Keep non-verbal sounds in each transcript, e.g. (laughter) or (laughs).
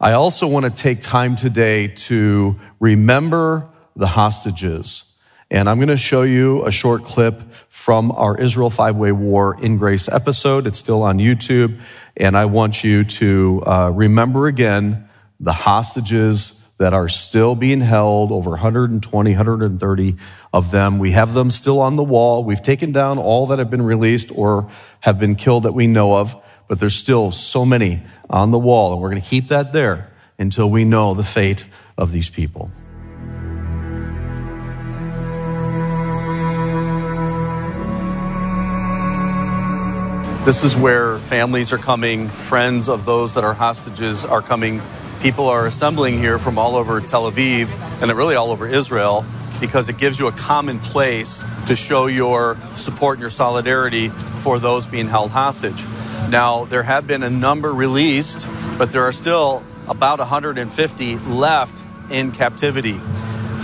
I also want to take time today to remember the hostages. And I'm going to show you a short clip from our Israel Five Way War in Grace episode. It's still on YouTube. And I want you to uh, remember again the hostages that are still being held, over 120, 130 of them. We have them still on the wall. We've taken down all that have been released or have been killed that we know of but there's still so many on the wall, and we're going to keep that there until we know the fate of these people. This is where families are coming, friends of those that are hostages are coming. People are assembling here from all over Tel Aviv and really all over Israel because it gives you a common place to show your support and your solidarity for those being held hostage. Now, there have been a number released, but there are still about 150 left in captivity.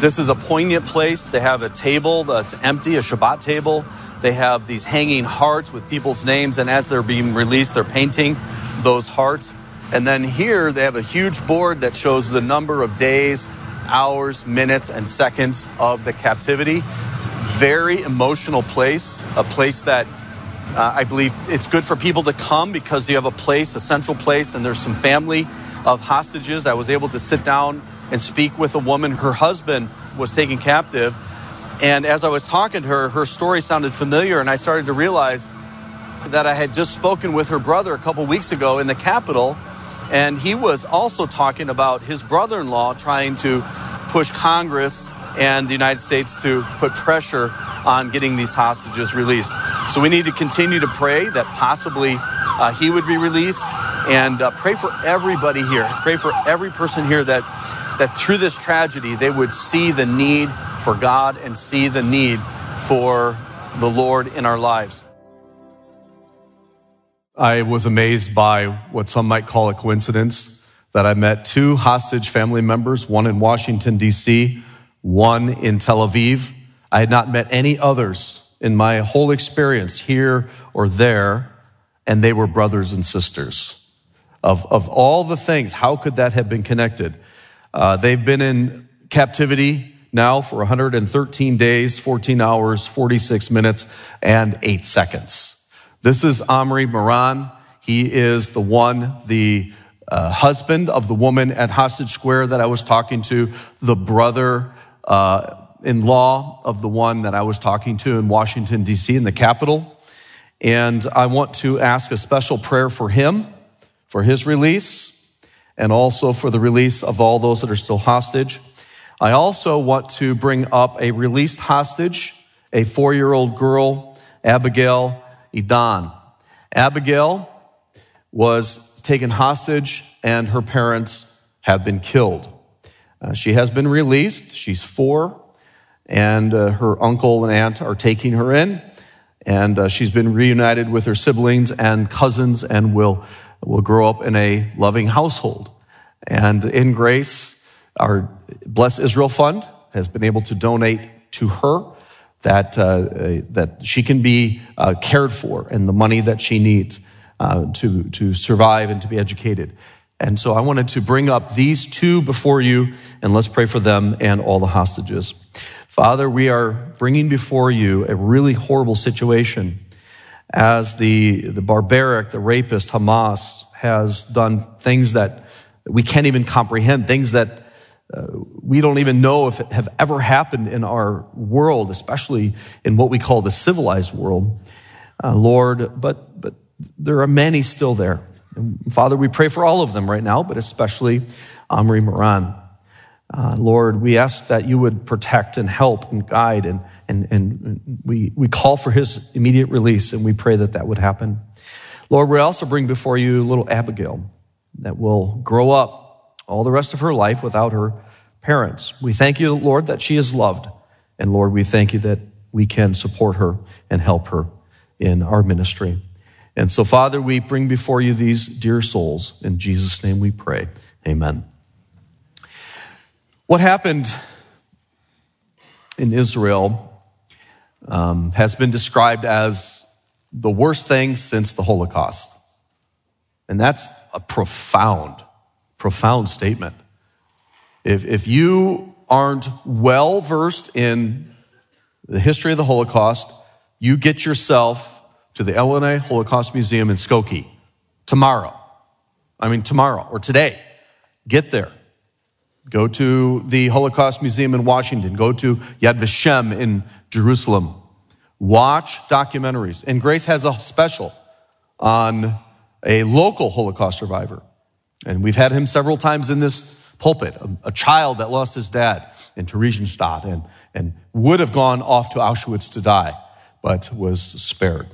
This is a poignant place. They have a table that's empty, a Shabbat table. They have these hanging hearts with people's names, and as they're being released, they're painting those hearts. And then here they have a huge board that shows the number of days, hours, minutes, and seconds of the captivity. Very emotional place, a place that uh, I believe it's good for people to come because you have a place, a central place, and there's some family of hostages. I was able to sit down and speak with a woman. Her husband was taken captive. And as I was talking to her, her story sounded familiar, and I started to realize that I had just spoken with her brother a couple weeks ago in the Capitol, and he was also talking about his brother in law trying to push Congress and the United States to put pressure on getting these hostages released. So we need to continue to pray that possibly uh, he would be released and uh, pray for everybody here. Pray for every person here that that through this tragedy they would see the need for God and see the need for the Lord in our lives. I was amazed by what some might call a coincidence that I met two hostage family members, one in Washington, D.C., one in Tel Aviv. I had not met any others in my whole experience here or there, and they were brothers and sisters. Of, of all the things, how could that have been connected? Uh, they've been in captivity now for 113 days, 14 hours, 46 minutes, and 8 seconds. This is Omri Moran. He is the one, the uh, husband of the woman at Hostage Square that I was talking to, the brother uh, in law of the one that I was talking to in Washington, D.C., in the Capitol. And I want to ask a special prayer for him, for his release, and also for the release of all those that are still hostage. I also want to bring up a released hostage, a four year old girl, Abigail Edan. Abigail was taken hostage and her parents have been killed. Uh, she has been released. She's four, and uh, her uncle and aunt are taking her in. And uh, she's been reunited with her siblings and cousins and will, will grow up in a loving household. And in grace, our Bless Israel Fund has been able to donate to her that, uh, that she can be uh, cared for and the money that she needs uh, to, to survive and to be educated. And so I wanted to bring up these two before you, and let's pray for them and all the hostages. Father, we are bringing before you a really horrible situation as the, the barbaric, the rapist Hamas has done things that we can't even comprehend, things that uh, we don't even know if it have ever happened in our world, especially in what we call the civilized world. Uh, Lord, but, but there are many still there and Father, we pray for all of them right now, but especially Amri Moran. Uh, Lord, we ask that you would protect and help and guide, and, and, and we, we call for his immediate release, and we pray that that would happen. Lord, we also bring before you little Abigail that will grow up all the rest of her life without her parents. We thank you, Lord, that she is loved. And Lord, we thank you that we can support her and help her in our ministry. And so, Father, we bring before you these dear souls. In Jesus' name we pray. Amen. What happened in Israel um, has been described as the worst thing since the Holocaust. And that's a profound, profound statement. If, if you aren't well versed in the history of the Holocaust, you get yourself to the Illinois Holocaust Museum in Skokie tomorrow. I mean, tomorrow or today. Get there. Go to the Holocaust Museum in Washington. Go to Yad Vashem in Jerusalem. Watch documentaries. And Grace has a special on a local Holocaust survivor. And we've had him several times in this pulpit, a, a child that lost his dad in Theresienstadt and, and would have gone off to Auschwitz to die, but was spared.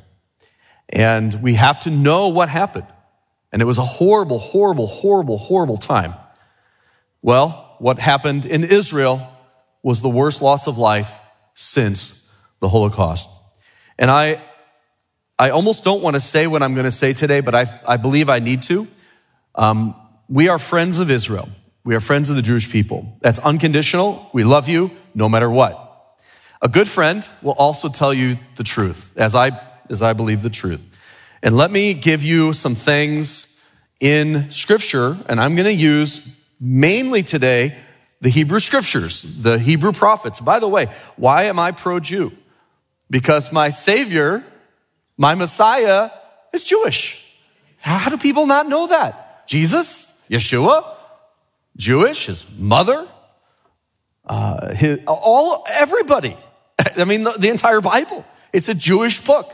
And we have to know what happened. And it was a horrible, horrible, horrible, horrible time. Well, what happened in Israel was the worst loss of life since the Holocaust. And I, I almost don't want to say what I'm going to say today, but I, I believe I need to. Um, we are friends of Israel. We are friends of the Jewish people. That's unconditional. We love you no matter what. A good friend will also tell you the truth, as I, as I believe the truth. And let me give you some things in scripture, and I'm going to use mainly today the Hebrew scriptures, the Hebrew prophets. By the way, why am I pro Jew? Because my Savior, my Messiah, is Jewish. How do people not know that? Jesus, Yeshua, Jewish, his mother, uh, his, all, everybody. (laughs) I mean, the, the entire Bible. It's a Jewish book.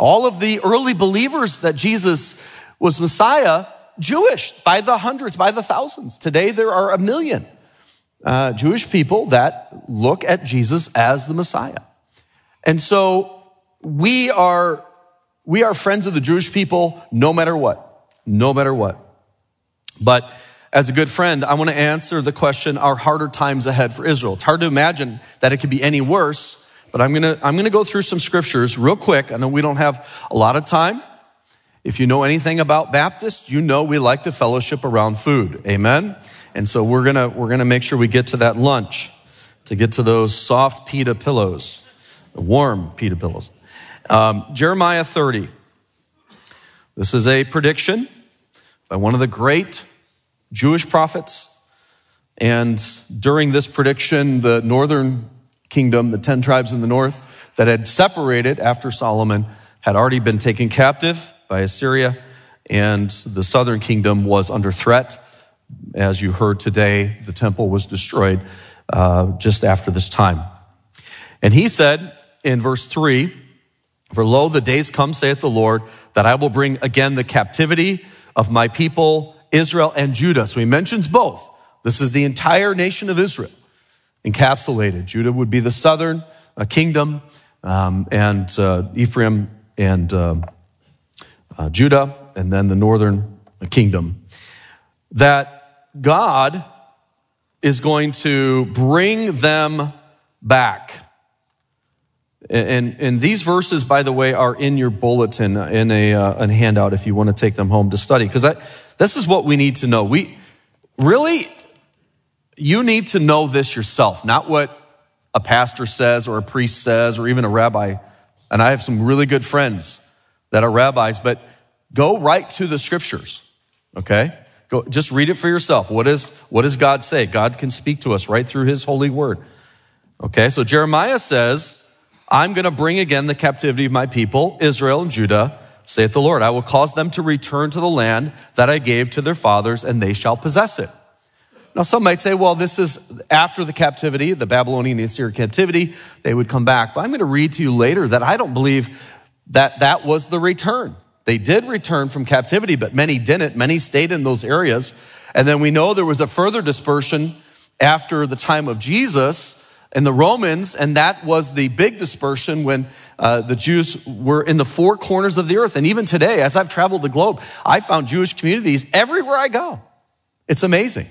All of the early believers that Jesus was Messiah Jewish by the hundreds, by the thousands. Today there are a million uh, Jewish people that look at Jesus as the Messiah. And so we are, we are friends of the Jewish people no matter what, no matter what. But as a good friend, I want to answer the question, are harder times ahead for Israel? It's hard to imagine that it could be any worse, but I'm going to, I'm going to go through some scriptures real quick. I know we don't have a lot of time. If you know anything about Baptists, you know we like to fellowship around food. Amen. And so we're gonna, we're gonna make sure we get to that lunch, to get to those soft pita pillows, warm pita pillows. Um, Jeremiah 30. This is a prediction by one of the great Jewish prophets. And during this prediction, the northern kingdom, the 10 tribes in the north that had separated after Solomon, had already been taken captive by Assyria, and the southern kingdom was under threat. As you heard today, the temple was destroyed uh, just after this time. And he said in verse 3 For lo, the days come, saith the Lord, that I will bring again the captivity of my people, Israel and Judah. So he mentions both. This is the entire nation of Israel encapsulated. Judah would be the southern uh, kingdom, um, and uh, Ephraim and um, uh, Judah, and then the northern kingdom, that God is going to bring them back. And, and these verses, by the way, are in your bulletin in a, uh, a handout if you want to take them home to study. Because this is what we need to know. We really, you need to know this yourself, not what a pastor says or a priest says or even a rabbi. And I have some really good friends that are rabbis, but go right to the scriptures. Okay? Go, just read it for yourself. What, is, what does God say? God can speak to us right through his holy word. Okay, so Jeremiah says, I'm going to bring again the captivity of my people, Israel and Judah, saith the Lord. I will cause them to return to the land that I gave to their fathers, and they shall possess it. Now, some might say, well, this is after the captivity, the Babylonian Assyrian captivity, they would come back. But I'm going to read to you later that I don't believe that that was the return. They did return from captivity, but many didn't. Many stayed in those areas. And then we know there was a further dispersion after the time of Jesus and the Romans, and that was the big dispersion when uh, the Jews were in the four corners of the earth. And even today, as I've traveled the globe, I found Jewish communities everywhere I go. It's amazing.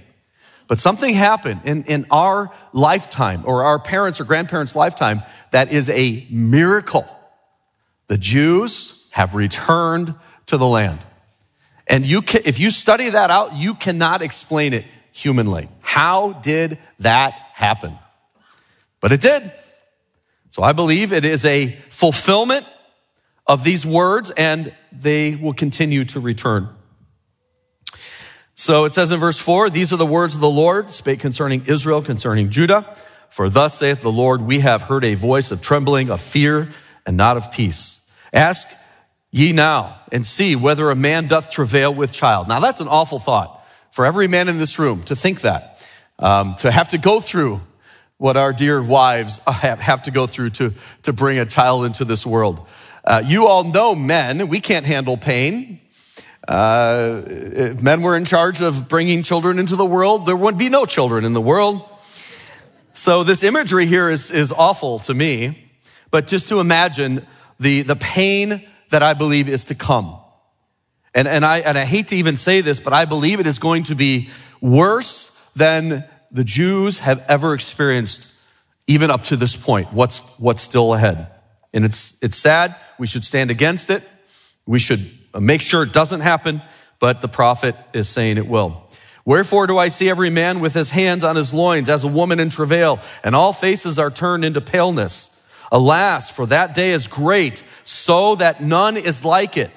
But something happened in, in our lifetime or our parents or grandparents' lifetime that is a miracle. The Jews have returned to the land. And you can, if you study that out, you cannot explain it humanly. How did that happen? But it did. So I believe it is a fulfillment of these words and they will continue to return. So it says in verse four, these are the words of the Lord, spake concerning Israel, concerning Judah. For thus saith the Lord, we have heard a voice of trembling, of fear, and not of peace. Ask ye now and see whether a man doth travail with child. Now that's an awful thought for every man in this room to think that, um, to have to go through what our dear wives have to go through to, to bring a child into this world. Uh, you all know men, we can't handle pain. Uh, if men were in charge of bringing children into the world, there would be no children in the world. So this imagery here is, is awful to me, but just to imagine the, the pain that I believe is to come. And, and I, and I hate to even say this, but I believe it is going to be worse than the Jews have ever experienced even up to this point. What's, what's still ahead. And it's, it's sad. We should stand against it. We should make sure it doesn't happen, but the prophet is saying it will. Wherefore do I see every man with his hands on his loins as a woman in travail, and all faces are turned into paleness. Alas, for that day is great, so that none is like it.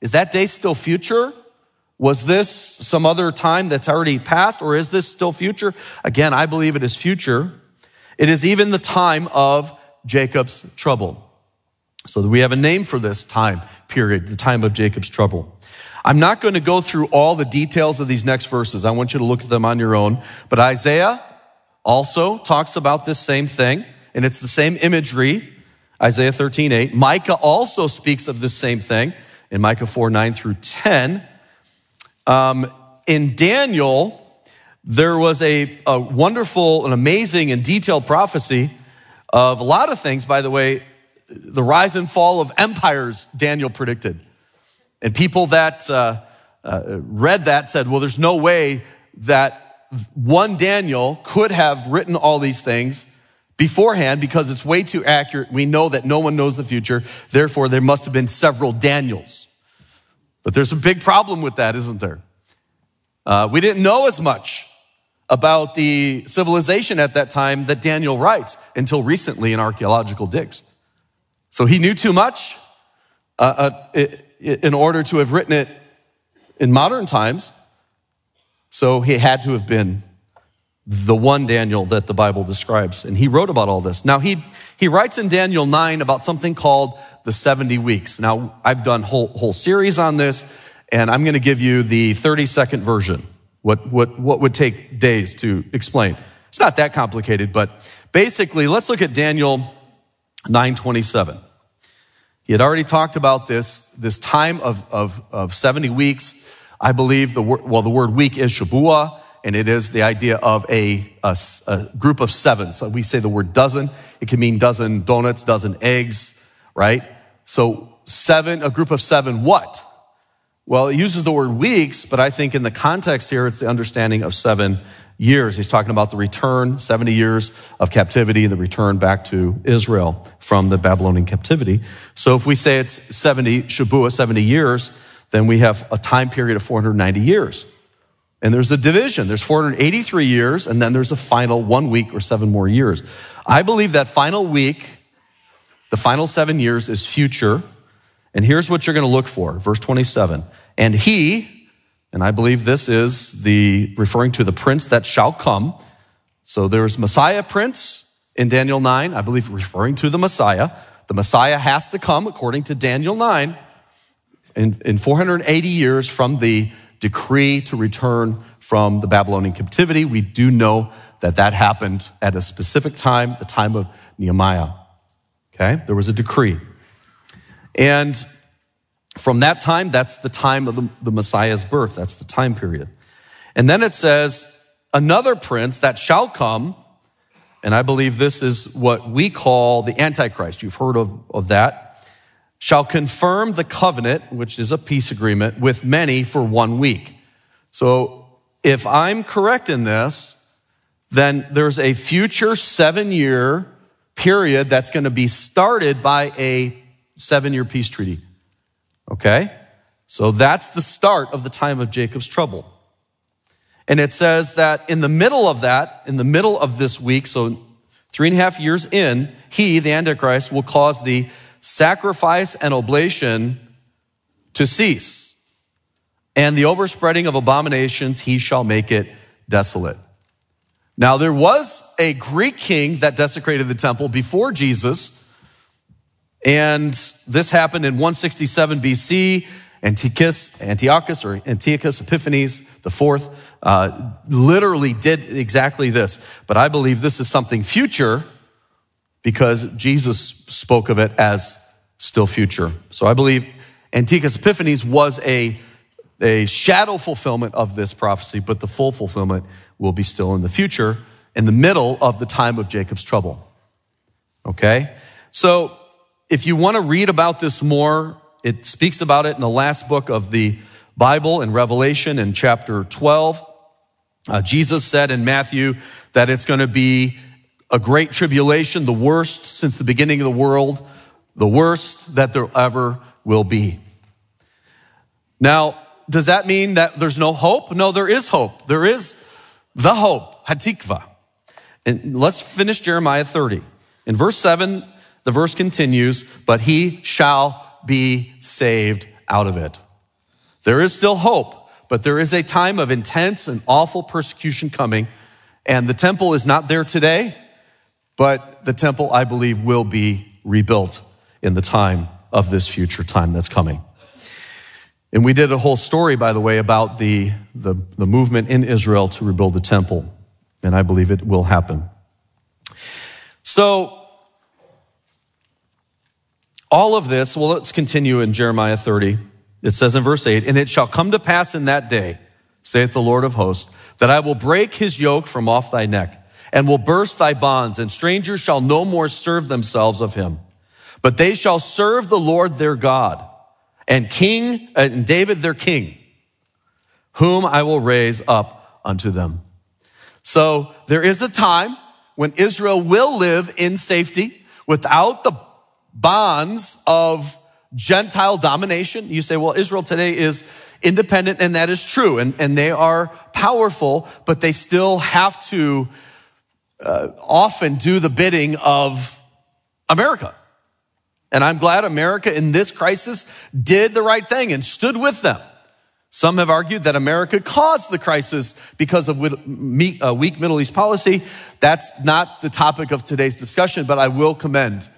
Is that day still future? Was this some other time that's already passed, or is this still future? Again, I believe it is future. It is even the time of Jacob's trouble. So we have a name for this time period, the time of Jacob's trouble. I'm not going to go through all the details of these next verses. I want you to look at them on your own. But Isaiah also talks about this same thing, and it's the same imagery. Isaiah 13, 8. Micah also speaks of this same thing in Micah 4, 9 through 10. Um, in Daniel, there was a, a wonderful and amazing and detailed prophecy of a lot of things, by the way, the rise and fall of empires Daniel predicted. And people that uh, uh, read that said, well, there's no way that one Daniel could have written all these things beforehand because it's way too accurate. We know that no one knows the future. Therefore, there must have been several Daniels. But there's a big problem with that, isn't there? Uh, we didn't know as much about the civilization at that time that Daniel writes until recently in archaeological digs. So he knew too much. Uh, uh, in order to have written it in modern times. So he had to have been the one Daniel that the Bible describes. And he wrote about all this. Now he, he writes in Daniel 9 about something called the 70 weeks. Now I've done whole, whole series on this and I'm going to give you the 30 second version. What, what, what would take days to explain. It's not that complicated, but basically let's look at Daniel 927. He had already talked about this, this time of, of, of 70 weeks. I believe the word, well, the word week is Shabuah, and it is the idea of a, a, a group of seven. So we say the word dozen. It can mean dozen donuts, dozen eggs, right? So seven, a group of seven what? Well, it uses the word weeks, but I think in the context here, it's the understanding of seven years. He's talking about the return, 70 years of captivity, the return back to Israel from the Babylonian captivity. So if we say it's 70, Shabuah, 70 years, then we have a time period of 490 years. And there's a division. There's 483 years, and then there's a final one week or seven more years. I believe that final week, the final seven years is future. And here's what you're going to look for. Verse 27. And he, and I believe this is the referring to the prince that shall come. So there's Messiah prince in Daniel 9, I believe referring to the Messiah. The Messiah has to come according to Daniel 9 in, in 480 years from the decree to return from the Babylonian captivity. We do know that that happened at a specific time, the time of Nehemiah. Okay? There was a decree. And from that time, that's the time of the, the Messiah's birth. That's the time period. And then it says, another prince that shall come, and I believe this is what we call the Antichrist. You've heard of, of that. Shall confirm the covenant, which is a peace agreement, with many for one week. So if I'm correct in this, then there's a future seven year period that's going to be started by a seven year peace treaty. Okay? So that's the start of the time of Jacob's trouble. And it says that in the middle of that, in the middle of this week, so three and a half years in, he, the Antichrist, will cause the sacrifice and oblation to cease. and the overspreading of abominations, he shall make it desolate. Now, there was a Greek king that desecrated the temple before Jesus, and this happened in 167 BC. Antiochus, Antiochus or Antiochus Epiphanes the fourth, uh, literally did exactly this. But I believe this is something future because Jesus spoke of it as still future. So I believe Antiochus Epiphanes was a, a shadow fulfillment of this prophecy, but the full fulfillment will be still in the future, in the middle of the time of Jacob's trouble. Okay? So if you want to read about this more, it speaks about it in the last book of the Bible in Revelation in chapter 12. Uh, Jesus said in Matthew that it's going to be a great tribulation, the worst since the beginning of the world, the worst that there ever will be. Now, does that mean that there's no hope? No, there is hope. There is the hope, Hatikva. And let's finish Jeremiah 30. In verse 7, the verse continues, but he shall be saved out of it. There is still hope, but there is a time of intense and awful persecution coming, and the temple is not there today, but the temple, I believe, will be rebuilt in the time of this future time that's coming. And we did a whole story, by the way, about the, the, the, movement in Israel to rebuild the temple. And I believe it will happen. So, all of this, well, let's continue in Jeremiah 30. It says in verse 8, And it shall come to pass in that day, saith the Lord of hosts, that I will break his yoke from off thy neck, and will burst thy bonds, and strangers shall no more serve themselves of him. But they shall serve the Lord their God and King uh, and David their king, whom I will raise up unto them. So there is a time when Israel will live in safety without the bonds of Gentile domination. You say, well, Israel today is independent, and that is true, and, and they are powerful, but they still have to uh, often do the bidding of America. And I'm glad America in this crisis did the right thing and stood with them. Some have argued that America caused the crisis because of uh, weak Middle East policy. That's not the topic of today's discussion, but I will commend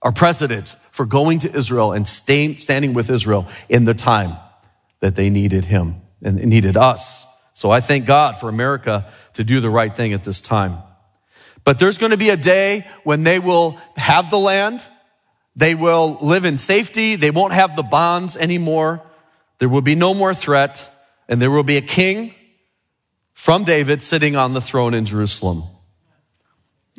our president for going to Israel and standing with Israel in the time that they needed him and needed us. So I thank God for America to do the right thing at this time. But there's going to be a day when they will have the land they will live in safety. They won't have the bonds anymore. There will be no more threat. And there will be a king from David sitting on the throne in Jerusalem.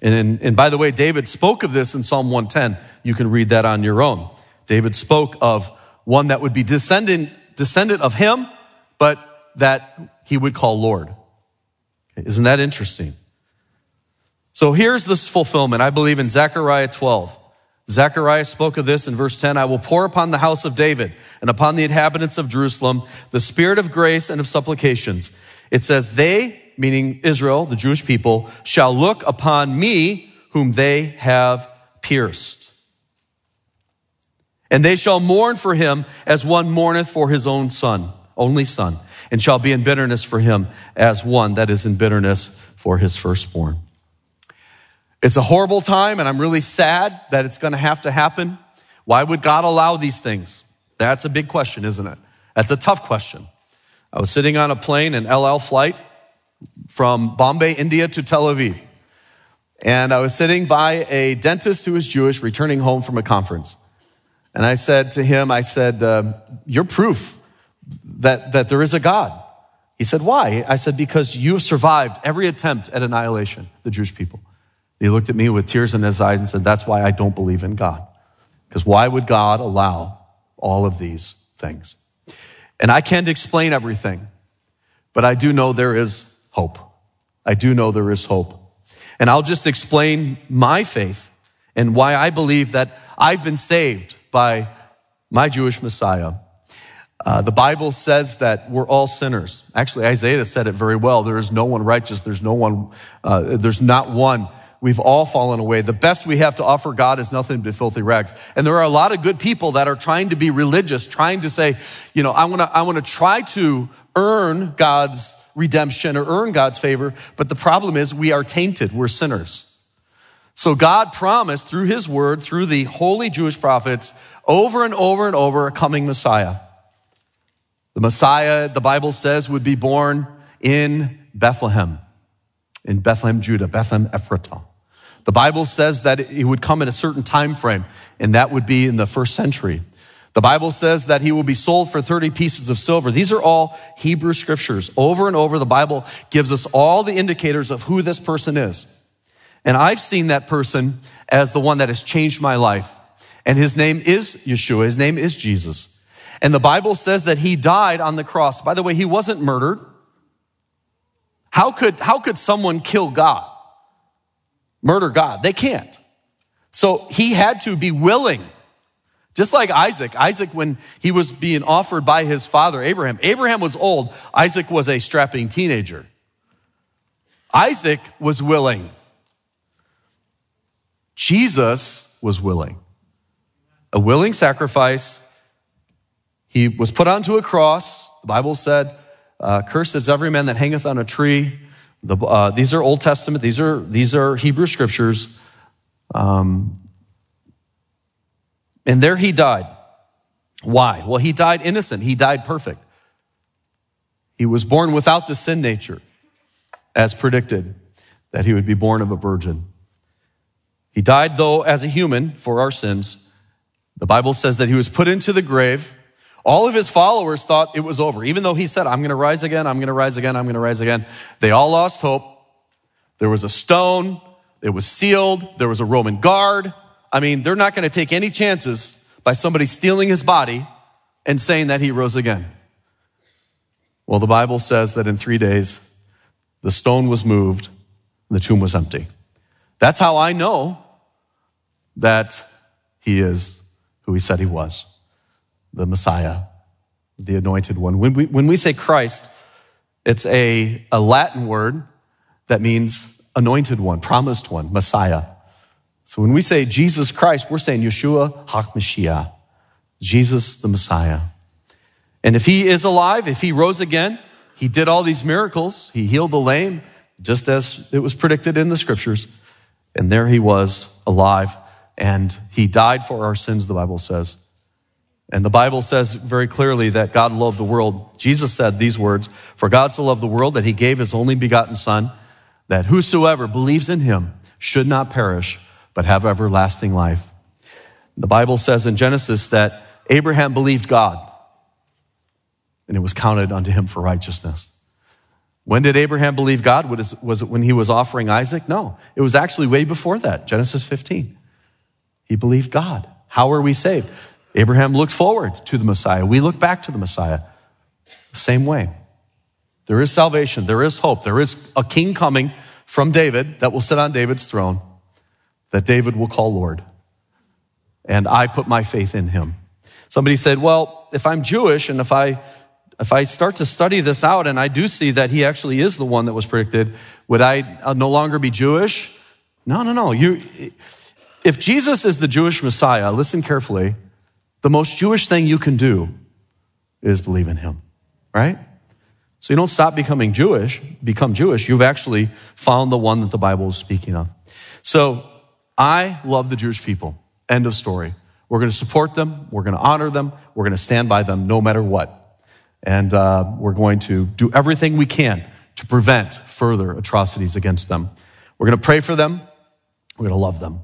And, and by the way, David spoke of this in Psalm 110. You can read that on your own. David spoke of one that would be descendant, descendant of him, but that he would call Lord. Isn't that interesting? So here's this fulfillment. I believe in Zechariah 12. Zechariah spoke of this in verse 10 I will pour upon the house of David and upon the inhabitants of Jerusalem the spirit of grace and of supplications. It says, They, meaning Israel, the Jewish people, shall look upon me whom they have pierced. And they shall mourn for him as one mourneth for his own son, only son, and shall be in bitterness for him as one that is in bitterness for his firstborn. It's a horrible time, and I'm really sad that it's going to have to happen. Why would God allow these things? That's a big question, isn't it? That's a tough question. I was sitting on a plane, an El Al flight from Bombay, India to Tel Aviv. And I was sitting by a dentist who was Jewish returning home from a conference. And I said to him, I said, uh, You're proof that, that there is a God. He said, Why? I said, Because you've survived every attempt at annihilation, the Jewish people. He looked at me with tears in his eyes and said, That's why I don't believe in God. Because why would God allow all of these things? And I can't explain everything, but I do know there is hope. I do know there is hope. And I'll just explain my faith and why I believe that I've been saved by my Jewish Messiah. Uh, the Bible says that we're all sinners. Actually, Isaiah said it very well. There is no one righteous. There's no one, uh, there's not one We've all fallen away. The best we have to offer God is nothing but filthy rags. And there are a lot of good people that are trying to be religious, trying to say, you know, I want to, I want to try to earn God's redemption or earn God's favor. But the problem is we are tainted. We're sinners. So God promised through his word, through the holy Jewish prophets, over and over and over a coming Messiah. The Messiah, the Bible says, would be born in Bethlehem, in Bethlehem, Judah, Bethlehem Ephratah. The Bible says that he would come in a certain time frame, and that would be in the first century. The Bible says that he will be sold for 30 pieces of silver. These are all Hebrew scriptures. Over and over, the Bible gives us all the indicators of who this person is. And I've seen that person as the one that has changed my life. And his name is Yeshua. His name is Jesus. And the Bible says that he died on the cross. By the way, he wasn't murdered. How could, how could someone kill God? Murder God? They can't. So he had to be willing. Just like Isaac. Isaac, when he was being offered by his father, Abraham, Abraham was old. Isaac was a strapping teenager. Isaac was willing. Jesus was willing. A willing sacrifice. He was put onto a cross. The Bible said, uh, cursed is every man that hangeth on a tree. The, uh, these are Old Testament. These are, these are Hebrew scriptures. Um, and there he died. Why? Well, he died innocent. He died perfect. He was born without the sin nature, as predicted, that he would be born of a virgin. He died, though, as a human for our sins. The Bible says that he was put into the grave. All of his followers thought it was over. Even though he said, I'm going to rise again, I'm going to rise again, I'm going to rise again. They all lost hope. There was a stone. It was sealed. There was a Roman guard. I mean, they're not going to take any chances by somebody stealing his body and saying that he rose again. Well, the Bible says that in three days, the stone was moved the tomb was empty. That's how I know that he is who he said he was the Messiah, the anointed one. When we, when we say Christ, it's a, a Latin word that means anointed one, promised one, Messiah. So when we say Jesus Christ, we're saying Yeshua HaMashiach, Jesus the Messiah. And if he is alive, if he rose again, he did all these miracles. He healed the lame, just as it was predicted in the scriptures. And there he was alive and he died for our sins, the Bible says. And the Bible says very clearly that God loved the world. Jesus said these words, for God so loved the world that he gave his only begotten son, that whosoever believes in him should not perish, but have everlasting life. The Bible says in Genesis that Abraham believed God and it was counted unto him for righteousness. When did Abraham believe God? Was it when he was offering Isaac? No, it was actually way before that, Genesis 15. He believed God. How are we saved? Abraham looked forward to the Messiah. We look back to the Messiah. Same way. There is salvation. There is hope. There is a king coming from David that will sit on David's throne that David will call Lord. And I put my faith in him. Somebody said, well, if I'm Jewish and if I, if I start to study this out and I do see that he actually is the one that was predicted, would I uh, no longer be Jewish? No, no, no. You, if Jesus is the Jewish Messiah, listen carefully, the most Jewish thing you can do is believe in him, right? So you don't stop becoming Jewish, become Jewish. You've actually found the one that the Bible is speaking of. So I love the Jewish people. End of story. We're going to support them. We're going to honor them. We're going to stand by them no matter what. And uh, we're going to do everything we can to prevent further atrocities against them. We're going to pray for them. We're going to love them.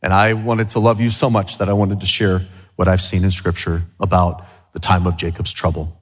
And I wanted to love you so much that I wanted to share what I've seen in scripture about the time of Jacob's trouble.